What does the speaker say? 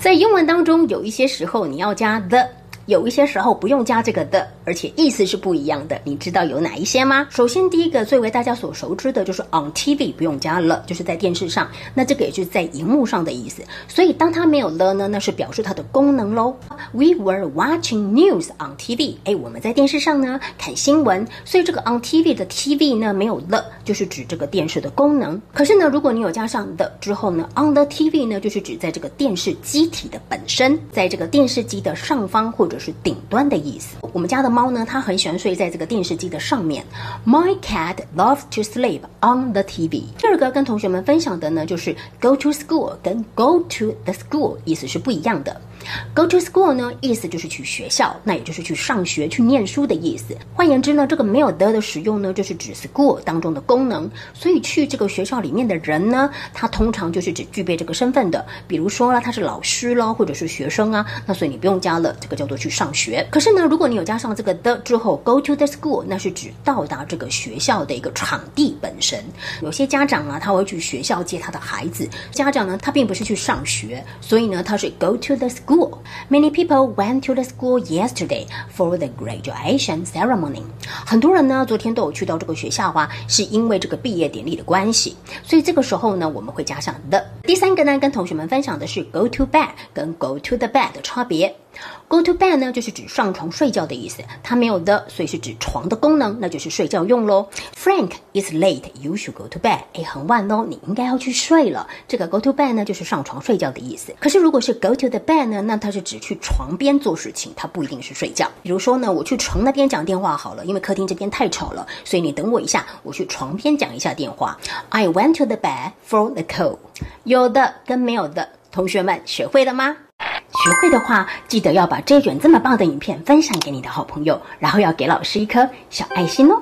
在英文当中，有一些时候你要加 the。有一些时候不用加这个的，而且意思是不一样的。你知道有哪一些吗？首先，第一个最为大家所熟知的就是 on TV 不用加了，就是在电视上。那这个也就是在荧幕上的意思。所以当它没有了呢，那是表示它的功能喽。We were watching news on TV。哎，我们在电视上呢看新闻。所以这个 on TV 的 TV 呢没有了，就是指这个电视的功能。可是呢，如果你有加上 the 之后呢，on the TV 呢就是指在这个电视机体的本身，在这个电视机的上方或者。是顶端的意思。我们家的猫呢，它很喜欢睡在这个电视机的上面。My cat loves to sleep on the TV。第二个跟同学们分享的呢，就是 go to school 跟 go to the school 意思是不一样的。Go to school 呢，意思就是去学校，那也就是去上学、去念书的意思。换言之呢，这个没有 the 的使用呢，就是指 school 当中的功能。所以去这个学校里面的人呢，他通常就是指具备这个身份的。比如说啦，他是老师咯，或者是学生啊，那所以你不用加了，这个叫做去上学。可是呢，如果你有加上这个 the 之后，go to the school，那是指到达这个学校的一个场地本身。有些家长啊，他会去学校接他的孩子。家长呢，他并不是去上学，所以呢，他是 go to the school。School. Many people went to the school yesterday for the graduation ceremony. 很多人呢，昨天都有去到这个学校啊，是因为这个毕业典礼的关系。所以这个时候呢，我们会加上 the。第三个呢，跟同学们分享的是 go to bed 跟 go to the bed 的差别。Go to bed 呢，就是指上床睡觉的意思，它没有 the，，所以是指床的功能，那就是睡觉用喽。Frank, it's late, you should go to bed。哎，很晚喽，你应该要去睡了。这个 go to bed 呢，就是上床睡觉的意思。可是如果是 go to the bed 呢，那它是指去床边做事情，它不一定是睡觉。比如说呢，我去床那边讲电话好了，因为客厅这边太吵了，所以你等我一下，我去床边讲一下电话。I went to the bed for the call。有的跟没有的，同学们学会了吗？学会的话，记得要把这卷这么棒的影片分享给你的好朋友，然后要给老师一颗小爱心哦。